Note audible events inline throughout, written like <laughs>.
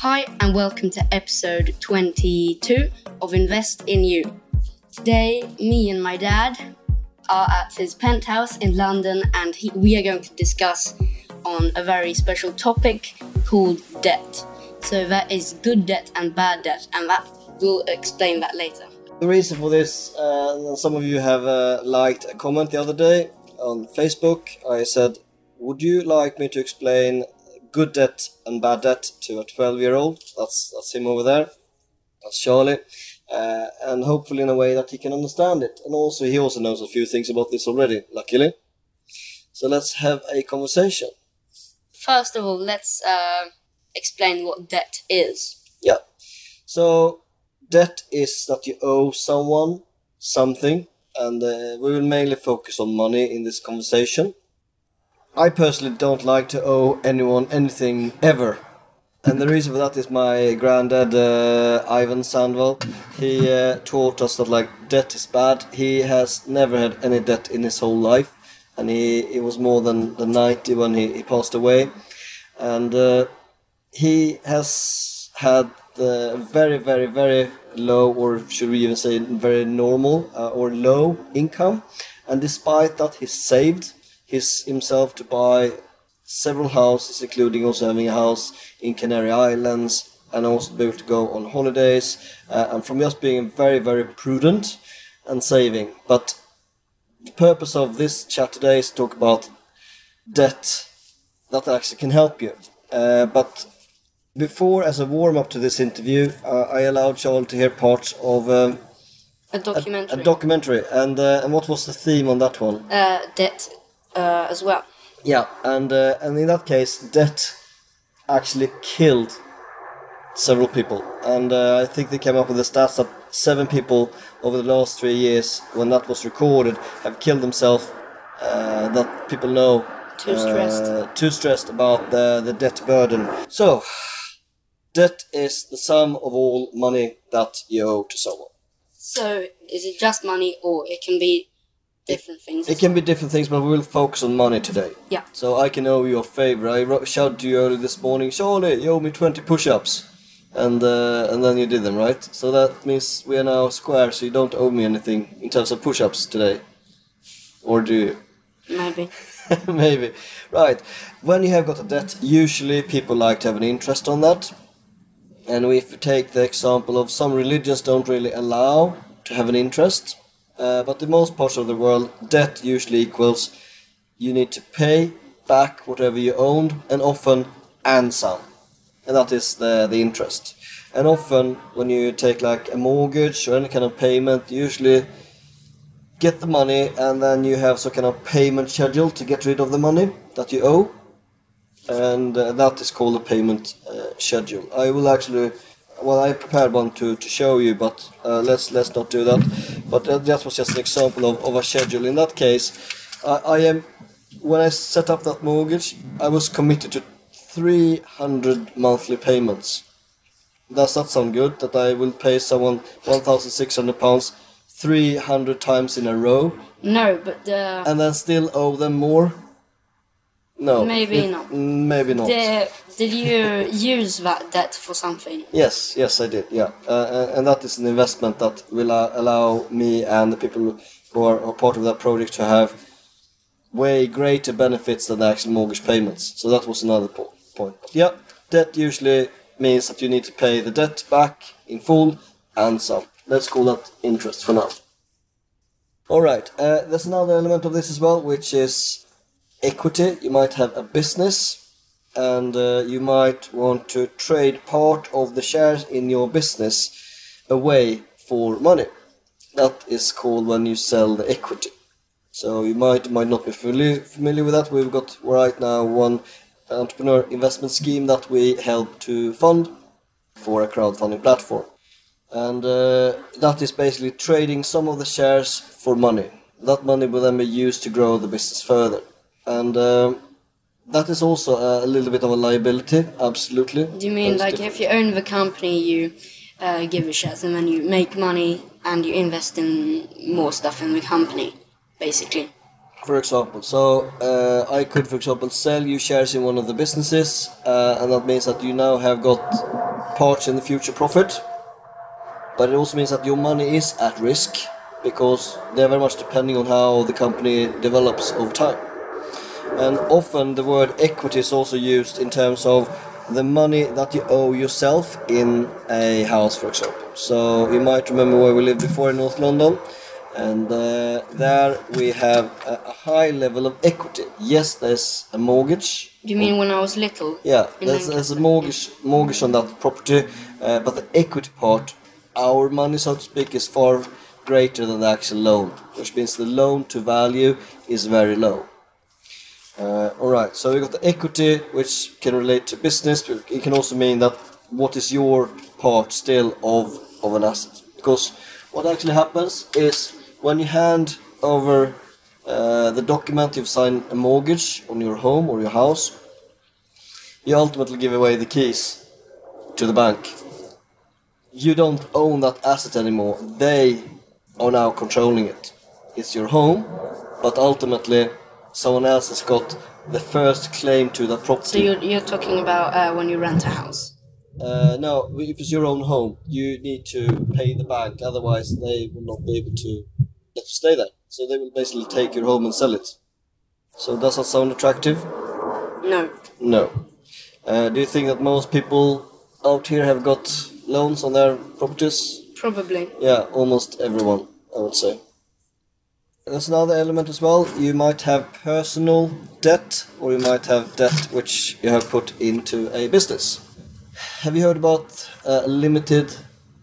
Hi, and welcome to episode 22 of Invest in You. Today, me and my dad are at his penthouse in London, and he, we are going to discuss on a very special topic called debt. So, that is good debt and bad debt, and that we'll explain that later. The reason for this, uh, some of you have uh, liked a comment the other day on Facebook. I said, Would you like me to explain good debt and bad debt to a 12 year old? That's, that's him over there. That's Charlie. Uh, and hopefully in a way that he can understand it. And also, he also knows a few things about this already, luckily. So let's have a conversation. First of all, let's uh, explain what debt is. Yeah. So, debt is that you owe someone something, and uh, we will mainly focus on money in this conversation. I personally don't like to owe anyone anything ever. And the reason for that is my granddad, uh, Ivan Sandwell. He uh, taught us that like debt is bad. He has never had any debt in his whole life, and he, was more than, than 90 when he, he passed away. And uh, he has had the very, very, very low, or should we even say very normal uh, or low income. And despite that, he saved his himself to buy several houses, including also having a house in Canary Islands, and also be able to go on holidays. Uh, and from just being very, very prudent and saving. But the purpose of this chat today is to talk about debt that actually can help you. Uh, but before, as a warm up to this interview, uh, I allowed Charles to hear parts of um, A a, documentary. a documentary. And uh, and what was the theme on that one? uh, debt uh, as well. Yeah, and uh, and in that case, debt actually killed several people, and uh, I think they came up with the stats that seven people over the last three years, when that was recorded, have killed themselves. Uh, that people know. Too stressed. Uh, too stressed about the the debt burden. So, debt is the sum of all money that you owe to someone. So, is it just money, or it can be different things? It can be different things, but we will focus on money today. Yeah. So I can owe you a favor. I wrote, shouted to you earlier this morning, Charlie, you owe me 20 push-ups. And uh, and then you did them, right? So that means we are now square, so you don't owe me anything in terms of push-ups today. Or do you? Maybe. <laughs> Maybe. Right. When you have got a debt, usually people like to have an interest on that. And if you take the example of some religions don't really allow to have an interest, uh, but in most parts of the world, debt usually equals you need to pay back whatever you owned, and often and some, and that is the the interest. And often, when you take like a mortgage or any kind of payment, usually get the money and then you have some kind of payment schedule to get rid of the money that you owe. And uh, that is called a payment uh, schedule. I will actually well i prepared one to, to show you but uh, let's let's not do that but uh, that was just an example of, of a schedule. In that case I, I am when i set up that mortgage i was committed to 300 monthly payments. Does that sound good that i will pay someone 1600 pounds 300 times in a row? No, but the and then still owe them more? No. Maybe It- not. Maybe not. the did you use that debt for something? Yes, yes, I did. Yeah, uh, and- and that is an investment that will uh, allow me and the people who are, are part of that project to have way greater benefits than the actual mortgage payments. So that was another po- point. Yeah, debt usually means that you need to pay the debt back in full and some. Let's call that interest for now. All right. Uh, there's another element of this as well, which is equity. You might have a business, and uh, you might want to trade part of the shares in your business away for money. That is called when you sell the equity. So you might might not be fully familiar with that. We've got right now one entrepreneur investment scheme that we help to fund for a crowdfunding platform and uh, that is basically trading some of the shares for money. That money will then be used to grow the business further, and um, that is also a, a little bit of a liability. Absolutely. Do you mean like different. if you own the company, you uh, give the shares and then you make money and you invest in more stuff in the company, basically? For example, so uh, I could, for example, sell you shares in one of the businesses, uh, and that means that you now have got parts in the future profit. But it also means that your money is at risk because they're very much depending on how the company develops over time. And often the word equity is also used in terms of the money that you owe yourself in a house, for example. So you might remember where we lived before in North London, and uh, there we have a, a high level of equity. Yes, there's a mortgage. You mean when I was little? Yeah, there's, there's a mortgage mortgage on that property, uh, but the equity part, our money, so to speak, is far greater than the actual loan, which means the loan to value is very low. Uh, all right, so we got the equity, which can relate to business. But it can also mean that what is your part still of of an asset? Because what actually happens is when you hand over uh, the document you've signed a mortgage on your home or your house, you ultimately give away the keys to the bank. You don't own that asset anymore. They are now controlling it. It's your home, but ultimately someone else has got the first claim to So property. you're, you're talking about uh, when you rent a house. Uh, no, if it's your own home, you need to pay the bank. Otherwise, they will not be able to let you stay there. So they will basically take your home and sell it. So does that sound attractive? No. No. Uh, do you think that most people out here have got loans on their properties? Probably. Yeah, almost everyone, I would say. There's another element as well. You might have personal debt, or you might have debt which you have put into a business. Have you heard about a limited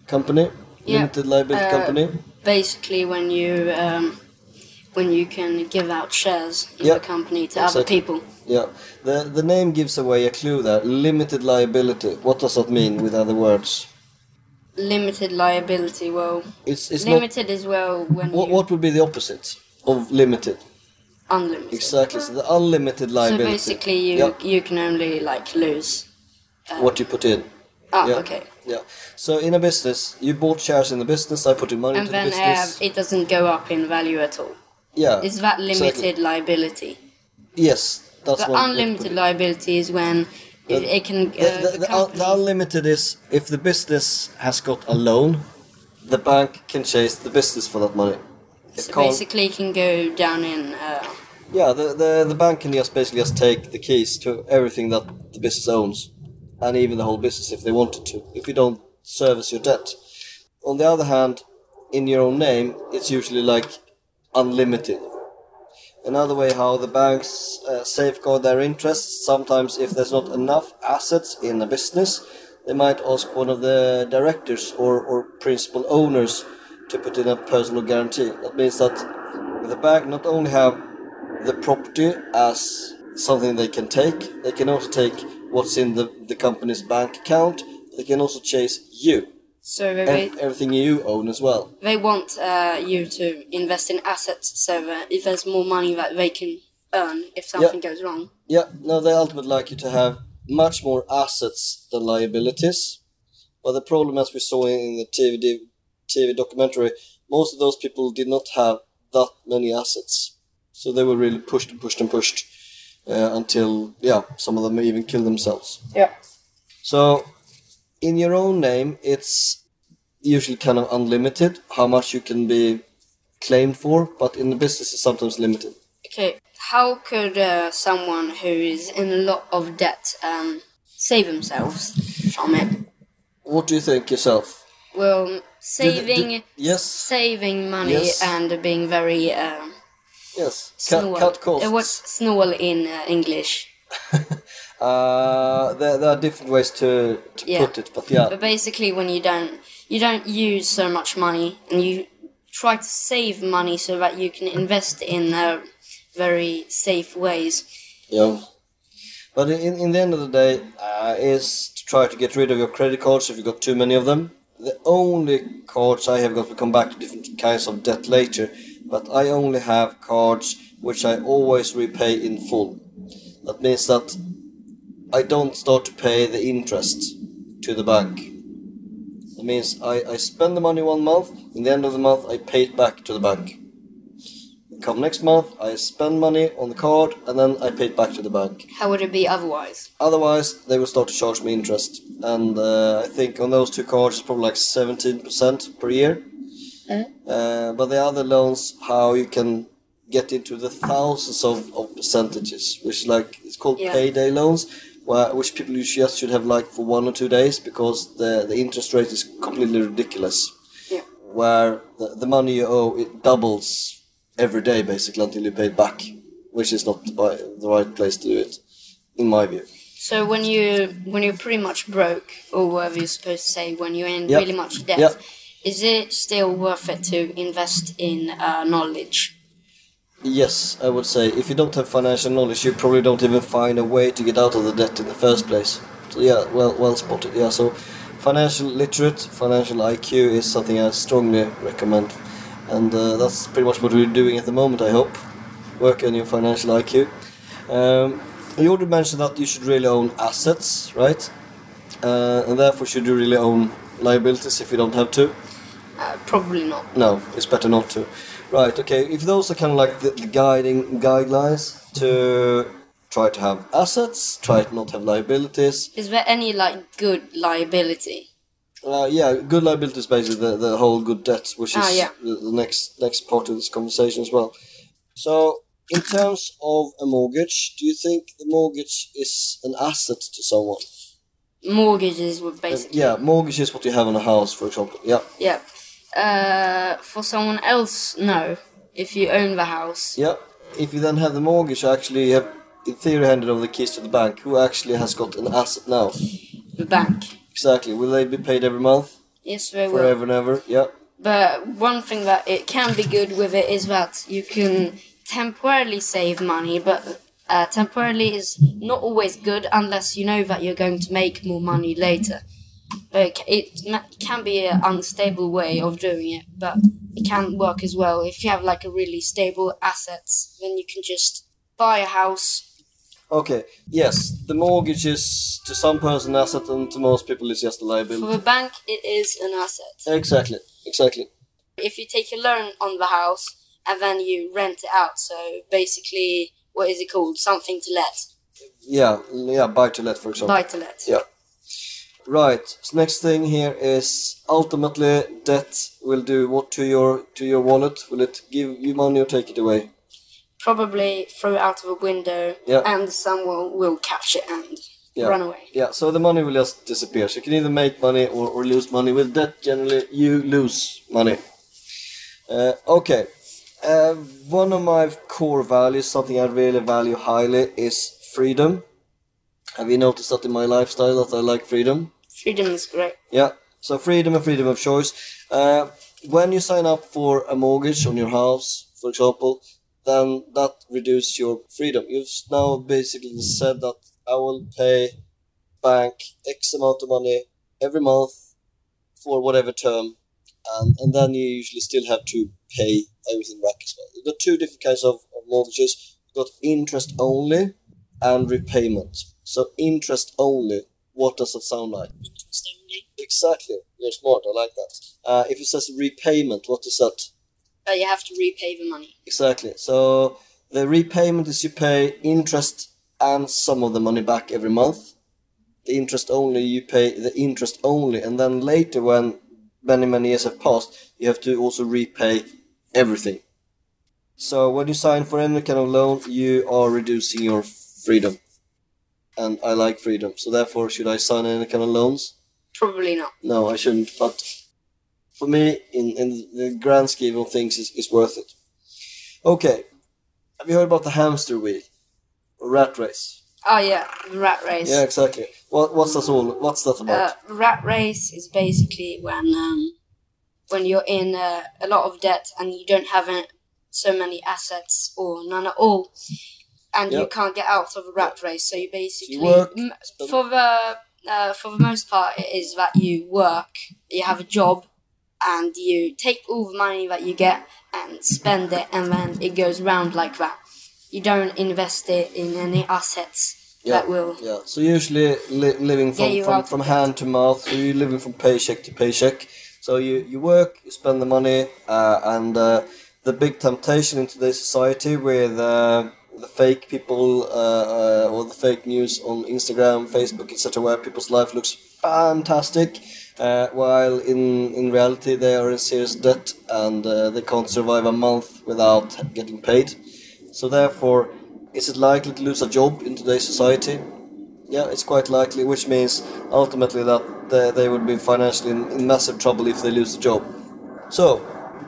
company? Yeah, Limited liability uh, company? Basically, when you um, when you can give out shares in Yeah, the company to other people. Yeah. The the name gives away a clue there. Limited liability. What does that mean with other words? Limited liability. Well, It's it's not limited as well when what what would be the opposite of limited? unlimited. Exactly. So the unlimited liability. So basically, you you can only like lose. what you put in. Ah, Yeah. okay. Yeah. So in a business, you bought shares in the business. I put in money And into the then uh, business. it doesn't go up in value at all. yeah. Is that limited exactly. liability? Yes, that's The one. unlimited liability is when it, it can. Uh, The, the, the the, un- company, the unlimited is if the business has got a loan, the bank can chase the business for that money. It so can't- basically, it can go down in. Uh, Yeah, the, the, the bank can just basically just take the keys to everything that the business owns, and even the whole business if they wanted to, if you don't service your debt. On the other hand, in your own name, it's usually like unlimited. Another way how the banks uh, safeguard their interests, sometimes if there's not enough assets in a business, they might ask one of the directors or, or principal owners to put in a personal guarantee. That means that the bank not only have the property as something they can take. They can also take what's in the, the company's bank account. They can also chase you so they, everything you own as well. they want uh, you to invest in assets so that if there's more money that they can earn if something goes wrong. Yeah, no, they ultimately like you to have much more assets than liabilities. But the problem, as we saw in the TV, TV documentary, most of those people did not have that many assets. So they were really pushed and pushed and pushed uh, until, yeah, some of them even killed themselves. Yeah. So, in your own name, it's usually kind of unlimited how much you can be claimed for, but in the business, it's sometimes limited. Okay. How could uh, someone who is in a lot of debt um, save themselves from it? What do you think yourself? Well, Do saving, do- yes, saving money Yes. and being very um, yes. Cut, cut costs. Uh, what's snål in uh, English? <laughs> Uh, there, there are different ways to, to Yeah. put it, but yeah, But basically, when you don't you don't use so much money, and you try to save money so that you can invest in uh, very safe ways. yeah. But in, in the end of the day, uh, is to try to get rid of your credit cards if you've got too many of them. The only cards I have got, we come back to different kinds of debt later, but I only have cards which I always repay in full. That means that I don't start to pay the interest to the bank. That means I, I spend the money one month, in the end of the month I pay it back to the bank. come next month, I spend money on the card, and then I pay it back to the bank. How would it be otherwise? Otherwise, they will start to charge me interest, and uh, I think on those two cards, it's probably like seventeen percent per year. Uh, but the other loans, how you can get into the thousands of, of percentages, which is like it's called Yeah. payday loans, which people just should have like for one or two days because the the interest rate is completely ridiculous. Yeah. Where the, the money you owe it doubles every day basically until you pay it back, which is not the, the right place to do it, in my view. So when you when you're pretty much broke, or whatever you're supposed to say, when you're in Yep. really much debt, Yep. is it still worth it to invest in uh, knowledge? Yes, I would say if you don't have financial knowledge, you probably don't even find a way to get out of the debt in the first place. So yeah, well, well spotted. Yeah, so financial literate, financial IQ is something I strongly recommend, and uh, that's pretty much what we're doing at the moment. I hope work on your financial IQ. Um, you already mentioned that you should really own assets, right? Uh, and therefore, should you really own liabilities if you don't have to? Uh, probably not. No, it's better not to. Right, okay, if those are kind of like the, the guiding guidelines to try to have assets, try to not have liabilities. Is there any like good liability? Uh, yeah, good liability is basically the, the whole good debt, which is Ah, yeah. the, next next part of this conversation as well. So, in terms of a mortgage, do you think the mortgage is an asset to someone? Mortgages would Uh, basically. yeah, mortgage is what you have on a house, for example. Yeah, Yeah. Uh, for someone else, no. If you own the house, yeah. If you then have the mortgage, actually, you have in theory handed over the keys to the bank. Who actually has got an asset now? the bank. Exactly. Will they be paid every month, Yes, they will. forever and ever? Yeah. But one thing that it can be good with it is that you can temporarily save money, but uh, temporarily is not always good unless you know that you're going to make more money later. But it, ca- it ma- can be an unstable way of doing it, but it can work as well. If you have like a really stable assets, then you can just buy a house. Okay. Yes, the mortgage is to some person an asset, and to most people it's just a liability. For the bank, it is an asset. Exactly. Exactly. if you take a loan on the house and then you rent it out, so basically, what is it called? Something to let, Yeah. Yeah. Buy to let, for example. buy to let. Yeah. Right. So next thing here is ultimately debt will do what to your to your wallet? Will it give you money or take it away? Probably throw it out of a window, Yeah. and someone will catch it and Yeah. run away. Yeah, so the money will just disappear. So you can either make money or, or lose money. With debt, generally, you lose money. Uh, okay. Uh, one of my core values, something I really value highly, is freedom. Have you noticed that in my lifestyle that I like freedom? Freedom is great. Yeah. So freedom and freedom of choice. Uh, when you sign up for a mortgage on your house, for example, then that reduces your freedom. You've now basically said that I will pay bank X amount of money every month for whatever term, and, and then you usually still have to pay everything back as well. You've got two different kinds of, of mortgages. You've got interest only and repayment. So interest only, what does it sound like? Exactly. You're smart. I like that. Uh, if it says repayment, what is that? But you have to repay the money. Exactly. So the repayment is you pay interest and some of the money back every month. The interest only, you pay the interest only, and then later, when many many years have passed, you have to also repay everything. So when you sign for any kind of loan, you are reducing your freedom. And I like freedom, so therefore, should I sign any kind of loans? Probably not. No, I shouldn't. But for me, in, in the grand scheme of things, it's, it's worth it. Okay. Have you heard about the hamster wheel? Rat race? Oh yeah, rat race. Yeah, exactly. What, what's that all? What's that about? Uh, rat race is basically when um, when you're in uh, a lot of debt and you don't have an, so many assets or none at all, and you can't get out of a rat race. So you basically m- for the uh, for the most part it is that you work, you have a job, and you take all the money that you get and spend it, and then it goes round like that. You don't invest it in any assets yeah, that will. yeah. So usually li- living from, from, from hand to mouth. So you're living from paycheck to paycheck. So you, you work, you spend the money, uh, and uh, the big temptation in today's society with uh, the fake people uh, uh, or the fake news on Instagram, Facebook, etc., where people's life looks fantastic, uh, while in in reality they are in serious debt and uh, they can't survive a month without getting paid. So therefore, is it likely to lose a job in today's society? Yeah, it's quite likely, which means ultimately that they, they would be financially in, in massive trouble if they lose the job. So,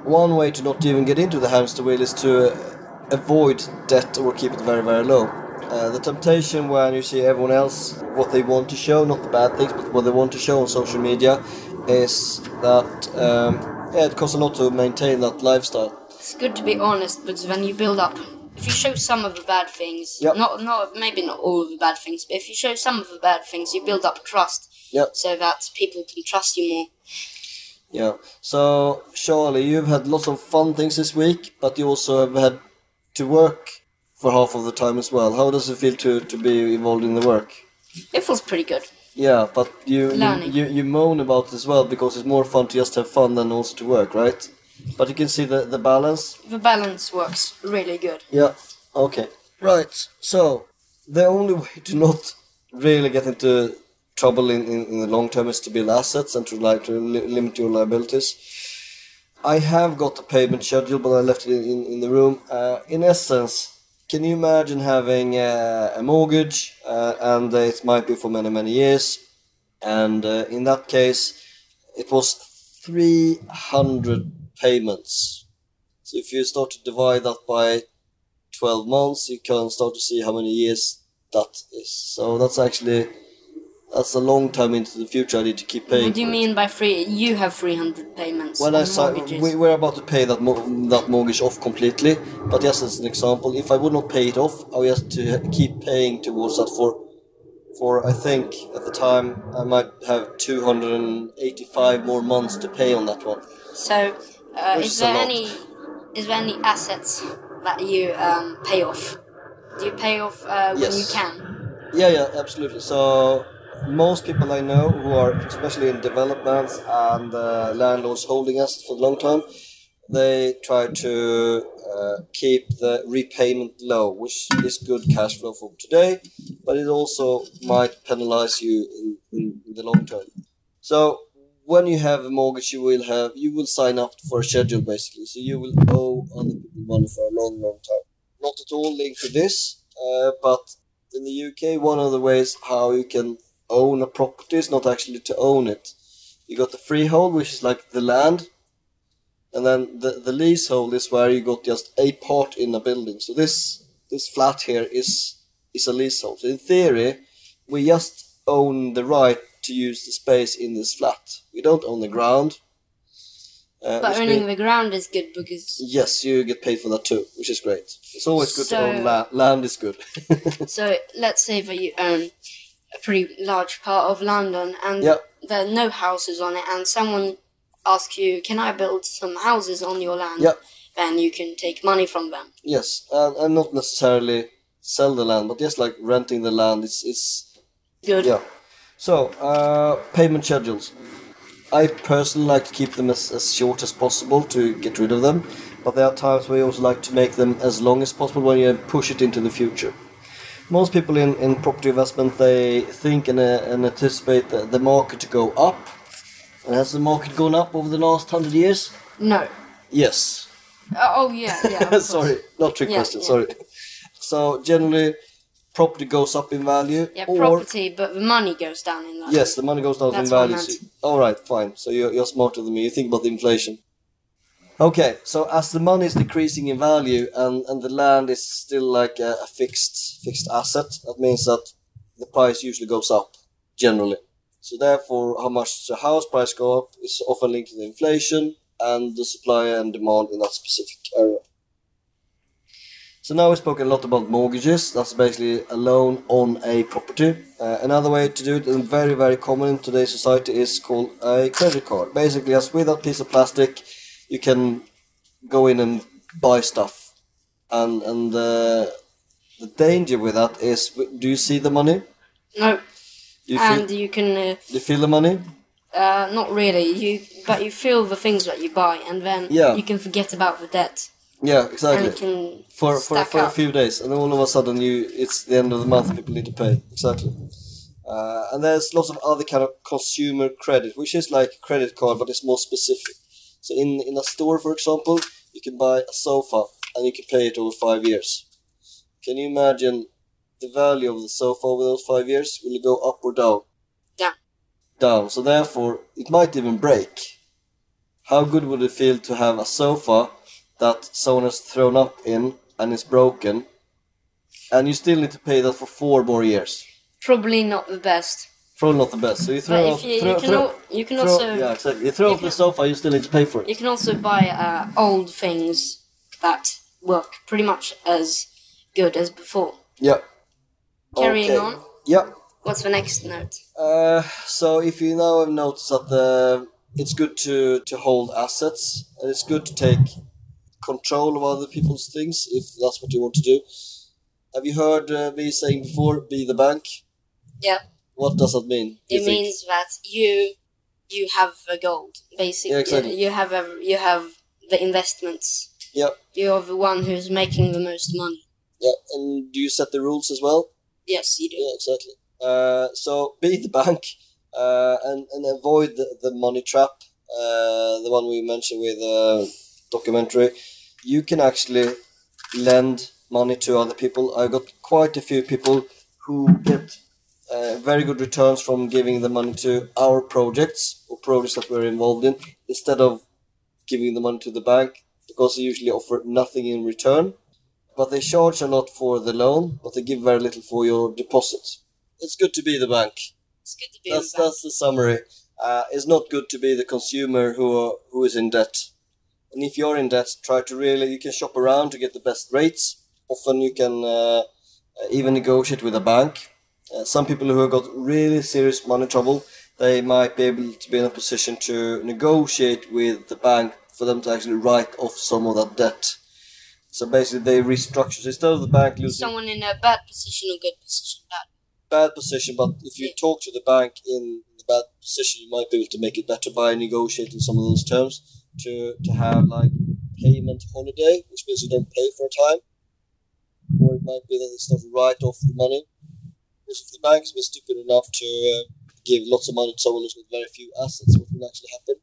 one way to not even get into the hamster wheel is to avoid debt or keep it very, very low. Uh, the temptation when you see everyone else, what they want to show, not the bad things, but what they want to show on social media, is that um, yeah, it costs a lot to maintain that lifestyle. It's good to be honest, because when you build up, if you show some of the bad things, Yep. not not maybe not all of the bad things, but if you show some of the bad things, you build up trust, Yep. so that people can trust you more. Yeah. So, Charlie, you've had lots of fun things this week, but you also have had to work for half of the time as well. How does it feel to, to be involved in the work? It feels pretty good. Yeah, but you, you Learning. you you moan about it as well because it's more fun to just have fun than also to work, right? But you can see the, the balance. The balance works really good. Yeah. Okay. Right. So the only way to not really get into trouble in, in, in the long term is to build assets and to like to li- limit your liabilities. I have got the payment schedule, but I left it in, in, the room. Uh, in essence, can you imagine having uh, a mortgage uh, and it might be for many many years, and uh, in that case, it was three hundred payments. So if you start to divide that by 12 months, you can start to see how many years that is. So that's actually that's a long time into the future. I need to keep paying. What do you for it. mean by free? You have 300 payments. When I mortgages. we, we're about to pay that mo- that mortgage off completely, but just as an example, if I would not pay it off, I would have to keep paying towards that for for I think at the time I might have 285 more months to pay on that one. So, uh, is is there any is there any assets that you um, pay off? Do you pay off uh, when you Yes. can? Yeah, yeah, absolutely. So most people I know who are especially in developments and uh, landlords holding us for a long time, they try to uh, keep the repayment low, which is good cash flow for today, but it also might penalize you in, in, in the long term. So when you have a mortgage, you will have you will sign up for a schedule basically. So you will owe other people money for a long, long time. Not at all linked to this, uh, but in the UK, one of the ways how you can own a property is not actually to own it. You got the freehold, which is like the land, and then the, the leasehold is where you got just a part in a building. So this this flat here is is a leasehold. So in theory, we just own the right to use the space in this flat. We don't own the ground. Uh, But owning mean- the ground is good because yes, you get paid for that too, which is great. It's always good to own land. Land is good. <laughs> so let's say that you own a pretty large part of London and Yeah. there are no houses on it, and someone asks you, "Can I build some houses on your land?" Yeah. Then you can take money from them. Yes, and, and not necessarily sell the land, but just like renting the land. It's it's Good. yeah. So uh, payment schedules. I personally like to keep them as, as short as possible to get rid of them, but there are times where you also like to make them as long as possible when you push it into the future. Most people in, in property investment they think and, uh, and anticipate the, the market to go up. And has the market gone up over the last hundred years? No. Yes. Uh, oh yeah, yeah. <laughs> sorry, not trick Yeah, question. yeah. Sorry. So generally, property goes up in value, Yeah, or property, but the money goes down in value. yes, the money goes down in That's what I value. So- All right, fine. So you're you're smarter than me. You think about the inflation. Okay, so as the money is decreasing in value and, and the land is still like a, a fixed fixed asset, that means that the price usually goes up generally. So therefore, how much the house price go up is often linked to the inflation and the supply and demand in that specific area. So now we've spoken a lot about mortgages. That's basically a loan on a property. Uh, another way to do it, and very very common in today's society, is called a credit card. Basically, just with that piece of plastic, you can go in and buy stuff. And and uh, the danger with that is, do you see the money? No, you feel, and you can uh, you feel the money? uh, not really. You but you feel the things that you buy, and then Yeah. you can forget about the debt. Yeah, exactly. For for, for a few days, and then all of a sudden you it's the end of the month. People need to pay exactly. Uh, and there's lots of other kind of consumer credit, which is like a credit card, but it's more specific. So in in a store, for example, you can buy a sofa and you can pay it over five years. Can you imagine the value of the sofa over those five years? Will it go up or down? Down. Down. So therefore, it might even break. How good would it feel to have a sofa that someone has thrown up in and is broken, and you still need to pay that for four more years? Probably not the best. Probably not the best. So you throw if you, throw, you can, throw, al- you can throw- also yeah, exactly. You throw you off the sofa, you still need to pay for it. you can also buy uh, old things that work pretty much as good as before. Yeah. Carrying Okay. on. Yeah. What's the next note? Uh, so if you now have noticed that the it's good to to hold assets and it's good to take control of other people's things if that's what you want to do. Have you heard uh, me saying before, be the bank? Yeah. What does that mean? It think? means that you you have the gold basically. Yeah, exactly. You have a, you have the investments. Yeah. You're the one who's making the most money. Yeah, and do you set the rules as well? Yes, you do. Yeah, exactly. Uh, so be the bank uh, and, and avoid the, the money trap, uh, the one we mentioned with the documentary. You can actually lend money to other people. I got quite a few people who get uh, very good returns from giving the money to our projects or projects that we're involved in instead of giving the money to the bank because they usually offer nothing in return but they charge a lot for the loan, but they give very little for your deposit. It's good to be the bank. It's good to be That's the bank. that's the summary. Uh, it's not good to be the consumer who are, who is in debt. And if you're in debt, try to really you can shop around to get the best rates. Often you can uh, even negotiate with a bank. Uh, some people who have got really serious money trouble, they might be able to be in a position to negotiate with the bank for them to actually write off some of that debt. So basically, they restructure. So instead of the bank losing Someone in a bad position or good position. Bad. bad position, but if you Yeah. talk to the bank in the bad position, you might be able to make it better by negotiating some of those terms to to have like payment holiday, which means you don't pay for a time, or it might be that it's not write off the money. Because if the bank's been stupid enough to uh, give lots of money to someone who's got very few assets, what will actually happen?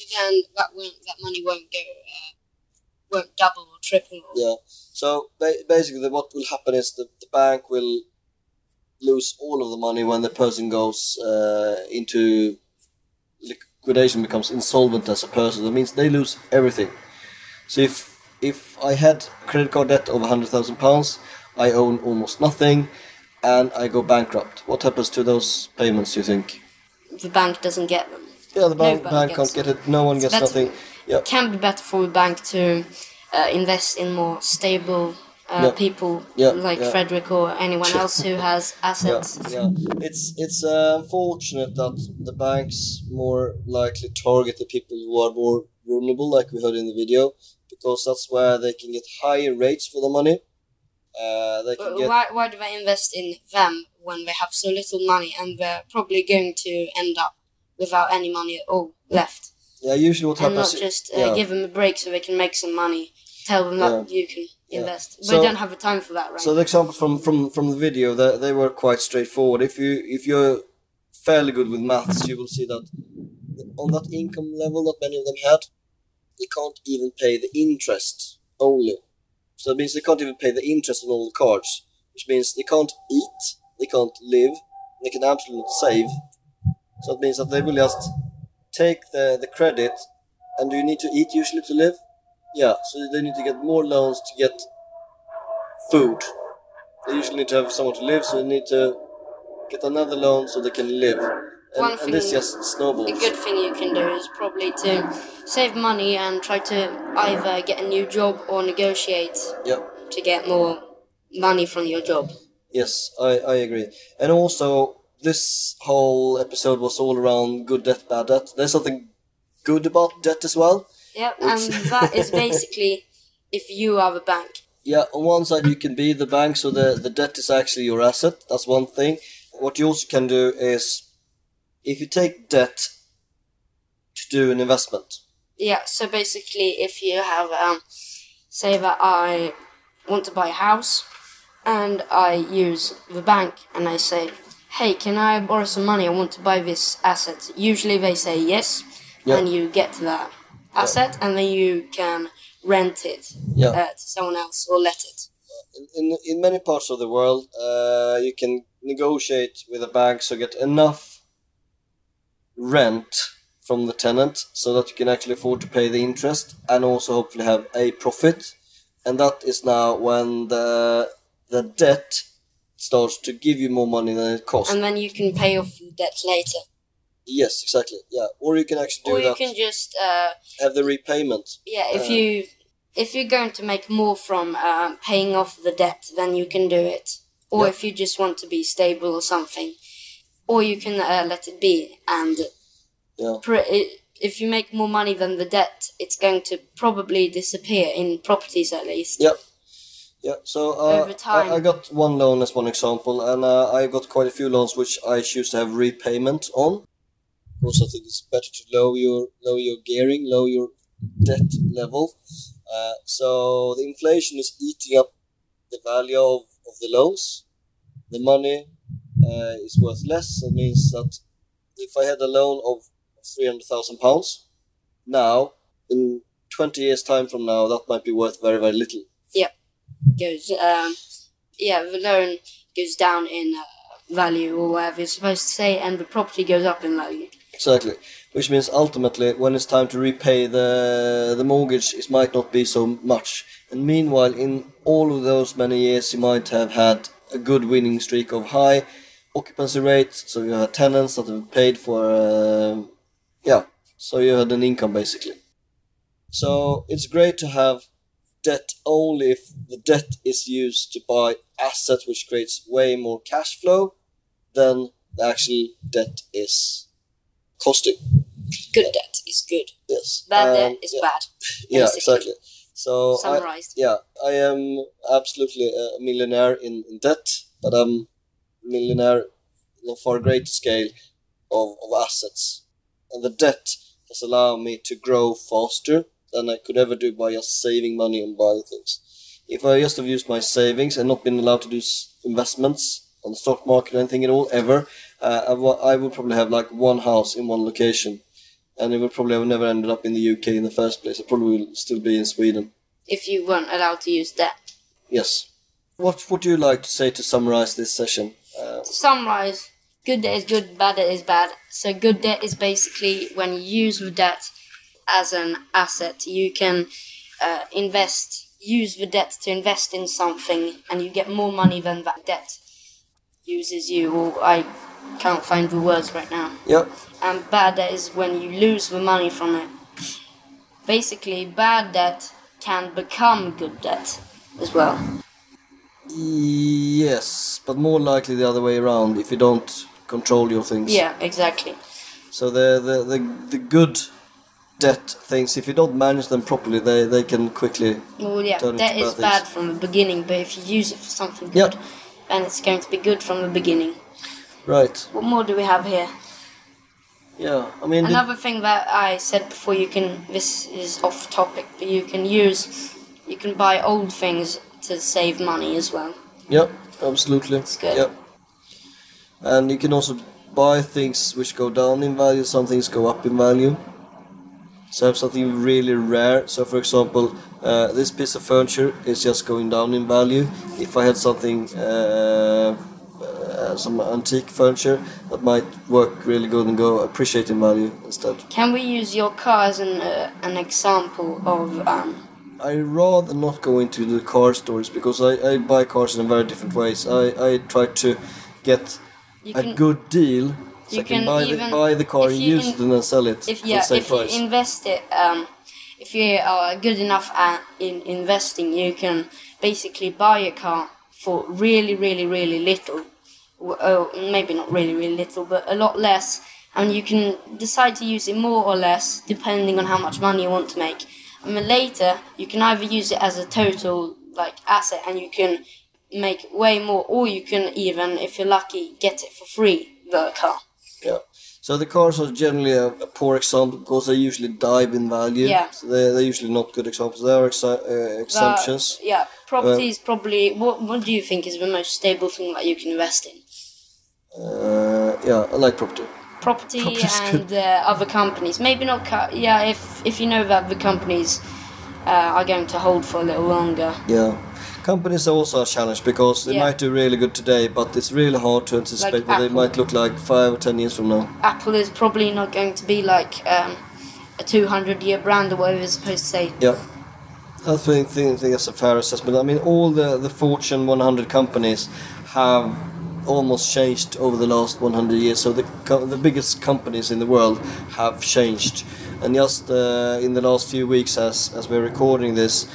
Then that won't that money won't go uh, won't double or triple. Yeah. So ba- basically, what will happen is that the bank will lose all of the money when the person goes uh, into liquidation, becomes insolvent as a person. That means they lose everything. So if if I had credit card debt of hundred thousand pounds, I own almost nothing, and I go bankrupt. What happens to those payments? Do you think? The bank doesn't get them. Yeah, the bank, Nobody bank can't get it. No one gets That's- nothing. Yeah. It can be better for a bank to uh, invest in more stable uh, Yeah. people Yeah, like yeah. Frederick or anyone else who <laughs> has assets. yeah. It's it's uh, unfortunate that the banks more likely target the people who are more vulnerable, like we heard in the video, because that's where they can get higher rates for the money. Uh, they can get Why, why do they invest in them when they have so little money and they're probably going to end up without any money at all left? yeah. Usually, what and happens? not just uh, yeah. give them a break so they can make some money. Tell them that you can invest. But So- we don't have the time for that right So the example from from from the video, they, they were quite straightforward. If you if you're fairly good with maths, you will see that on that income level that many of them had, they can't even pay the interest only. So that means they can't even pay the interest on all the cards, which means they can't eat, they can't live, they can absolutely save. So it means that they will just take the the credit, and do you need to eat usually to live? Yeah, so they need to get more loans to get food. They usually need to have someone to live, so they need to get another loan so they can live. One And, and this thing- just snowballs. A good thing you can do is probably to mm. save money and try to either get a new job or negotiate Yeah. to get more money from your job. Yes, I, I agree. And also, this whole episode was all around good debt, bad debt. There's something good about debt as well. Yep, and that is basically <laughs> if you are the bank. Yeah, on one side you can be the bank, so the, the debt is actually your asset. That's one thing. What you also can do is, if you take debt to do an investment, Yeah, so basically if you have um say that I want to buy a house and I use the bank and I say, hey, can I borrow some money? I want to buy this asset. Usually they say yes, Yeah. and you get that asset and then you can rent it Yeah. uh, to someone else or let it. in, in, in many parts of the world, uh, you can negotiate with a bank so get enough rent from the tenant so that you can actually afford to pay the interest and also hopefully have a profit. And that is now when the the debt starts to give you more money than it costs. And then you can pay off the debt later. yes, exactly. Yeah, or you can actually do that. Or you that. can just uh, Have the repayment. Yeah, if Uh, you if you're going to make more from um, paying off the debt, then you can do it. Or Yeah. if you just want to be stable or something, or you can uh, let it be. And Yeah. if you make more money than the debt, it's going to probably disappear in properties at least. Yeah. Yeah, so uh, I, I got one loan as one example, and uh, I got quite a few loans which I choose to have repayment on. Also, I think it's better to lower your lower your gearing, lower your debt level. Uh, so the inflation is eating up the value of, of the loans. The money is worth less. That means that if I had a loan of three hundred thousand pounds, now in twenty years' time from now, that might be worth very very little. Yeah, Goes, um, yeah, the loan goes down in uh, value or whatever you're supposed to say, and the property goes up in value. Exactly. Which means ultimately, when it's time to repay the the mortgage, it might not be so much. And meanwhile, in all of those many years, you might have had a good winning streak of high occupancy rate, So you had tenants that have paid for, uh, yeah. So you had an income basically. So it's great to have debt only if the debt is used to buy assets, which creates way more cash flow than the actual debt is costing. Good debt is good. Yes. Bad Um, debt is yeah, bad. <laughs> Yeah, exactly. So I, Summarized. yeah, I am absolutely a millionaire in, in debt, but I'm millionaire on a far greater scale of, of assets. And the debt has allowed me to grow faster than I could ever do by just saving money and buying things. If I just have used my savings and not been allowed to do investments on the stock market or anything at all ever, uh, I, I would probably have like one house in one location. And it would probably have never ended up in the UK in the first place. I probably will still be in Sweden. If you weren't allowed to use debt. Yes. What would you like to say to summarize this session? Uh, To summarize, good debt is good, bad debt is bad. So good debt is basically when you use the debt as an asset, you can uh, invest, use the debt to invest in something, and you get more money than that debt uses you. Or I can't find the words right now. yeah. And bad debt is when you lose the money from it. Basically, bad debt can become good debt as well. Yes, but more likely the other way around if you don't control your things. Yeah, exactly. So the the, the, the good debt things, if you don't manage them properly, they, they can quickly. Well, yeah, turn that is bad bad from the beginning, but if you use it for something good, then it's going to be good from the beginning. Right. What more do we have here? Yeah. I mean. Another thing that I said before, you can. This is off topic, but you can use. You can buy old things to save money as well. Yep, absolutely. It's good. Yeah. And you can also buy things which go down in value, some things go up in value. So I have something really rare. So for example, uh, this piece of furniture is just going down in value. If I had something, uh, uh, some antique furniture that might work really good and go appreciate in value instead. Can we use your car as an uh, an example of? Um, I rather not go into the car stores because I, I buy cars in very different ways. I, I try to get you a can, good deal so you I can, can buy, the, even- buy the car and use in- it and then sell it if for yeah, the if price. you invest it, um, if you are good enough at in investing, you can basically buy a car for really, really, really little. Oh, maybe not really, really little, but a lot less, and you can decide to use it more or less depending on how much money you want to make. And then later, you can either use it as a total like asset, and you can make way more, or you can even, if you're lucky, get it for free. The car. yeah. So the cars are generally a, a poor example because they usually dive in value. Yeah. So they, they're usually not good examples. There are exi- uh, exemptions. Uh, yeah, property is probably. What What do you think is the most stable thing that you can invest in? Uh, yeah, I like property. Property Property's and uh, other companies. Maybe not. Ca- yeah, if if you know that the companies uh, are going to hold for a little longer. Yeah. Companies are also a challenge because they Yeah. might do really good today, but it's really hard to anticipate Like what they might look like five or ten years from now. Apple is probably not going to be like um, a 200 year brand or whatever it's supposed to say. Yeah. I think, think, think that's a fair assessment. I mean, all the, the Fortune 100 companies have almost changed over the last 100 years. So the, the biggest companies in the world have changed. And just uh, in the last few weeks, as, as we're recording this,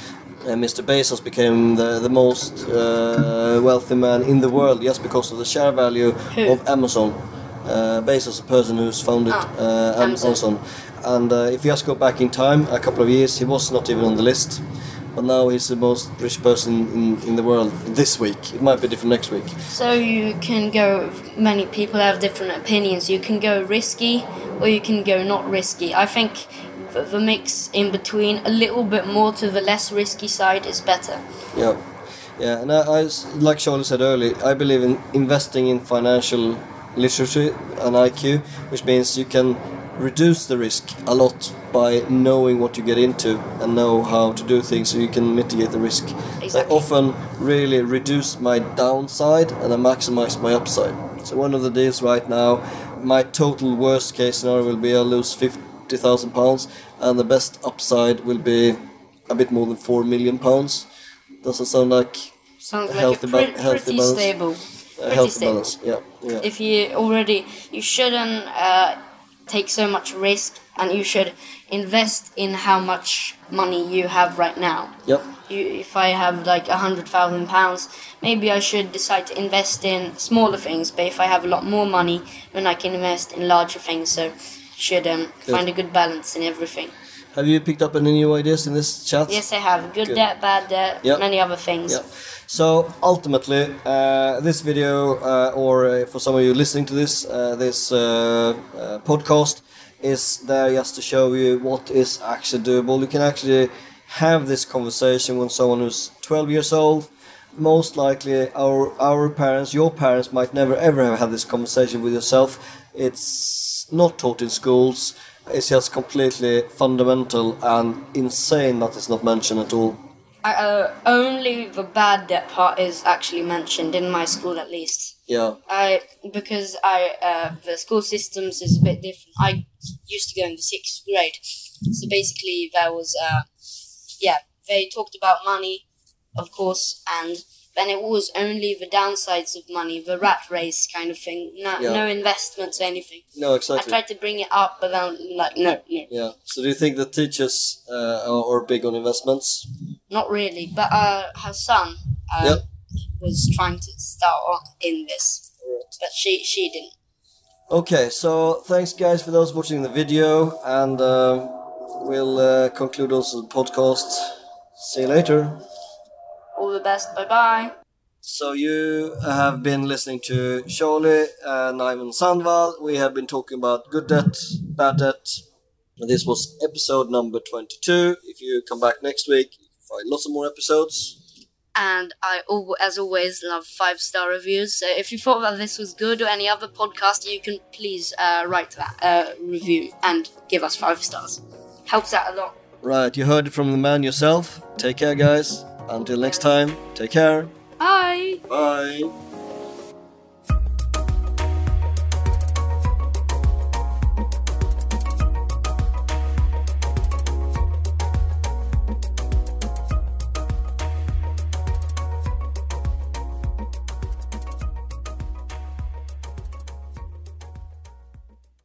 uh, Mr. Bezos became the, the most uh, wealthy man in the world just because of the share value Who? of Amazon. Uh, Bezos, the person who's founded Ah, uh, Amazon. Amazon. And uh, if you just go back in time, a couple of years, he was not even on the list. But now he's the most rich person in, in the world this week. It might be different next week. So you can go. Many people have different opinions. You can go risky, or you can go not risky. I think the, the mix in between, a little bit more to the less risky side, is better. Yeah, yeah. And I like Charlie said earlier, I believe in investing in financial literacy and IQ, which means you can reduce the risk a lot by knowing what you get into and know how to do things, so you can mitigate the risk. Exactly. I often really reduce my downside and I maximize my upside. So one of the deals right now, my total worst case scenario will be I lose fifty thousand pounds, and the best upside will be a bit more than four million pounds. Does it sound like Sounds like Healthy a ba- healthy pretty balance. stable. a Pretty healthy stable. balance? Yeah, yeah. If you already, you shouldn't uh, take so much risk, and you should invest in how much money you have right now. Yep. you, if I have like a hundred thousand pounds, maybe I should decide to invest in smaller things. But if I have a lot more money, then I can invest in larger things. So should um, find a good balance in everything. Have you picked up any new ideas in this chat? Yes, I have good, Good. debt, bad debt, Yep. many other things. Yeah. So ultimately, uh, this video, uh, or uh, for some of you listening to this, uh, this uh, uh, podcast, is there just to show you what is actually doable. You can actually have this conversation with someone who's 12 years old. Most likely, our our parents, your parents, might never ever have had this conversation with yourself. It's not taught in schools. It's just completely fundamental and insane that it's not mentioned at all. I, uh, only the bad debt part is actually mentioned in my school, at least. Yeah. I because I uh, the school systems is a bit different. I used to go in the sixth grade, so basically there was uh, yeah they talked about money, of course, and then it was only the downsides of money, the rat race kind of thing. No, Yeah. no investments or anything. No, exactly. I tried to bring it up, but then like no, no, Yeah. So do you think the teachers uh, are, are big on investments? not really. But uh, her son uh, Yep. was trying to start on in this, but she she didn't. Okay. So thanks, guys, for those watching the video, and um, we'll uh, conclude also the podcast. See you later. All the best. Bye bye. So you have been listening to Charlie and Ivan Sandval. We have been talking about good debt, bad debt. And this was episode number 22. If you come back next week, you can find lots of more episodes. and I, as always, love five star reviews. So if you thought that this was good or any other podcast, you can please uh, write that uh, review and give us five stars. Helps out a lot. Right, you heard it from the man yourself. Take care, guys. Until next time, take care. Bye. Bye.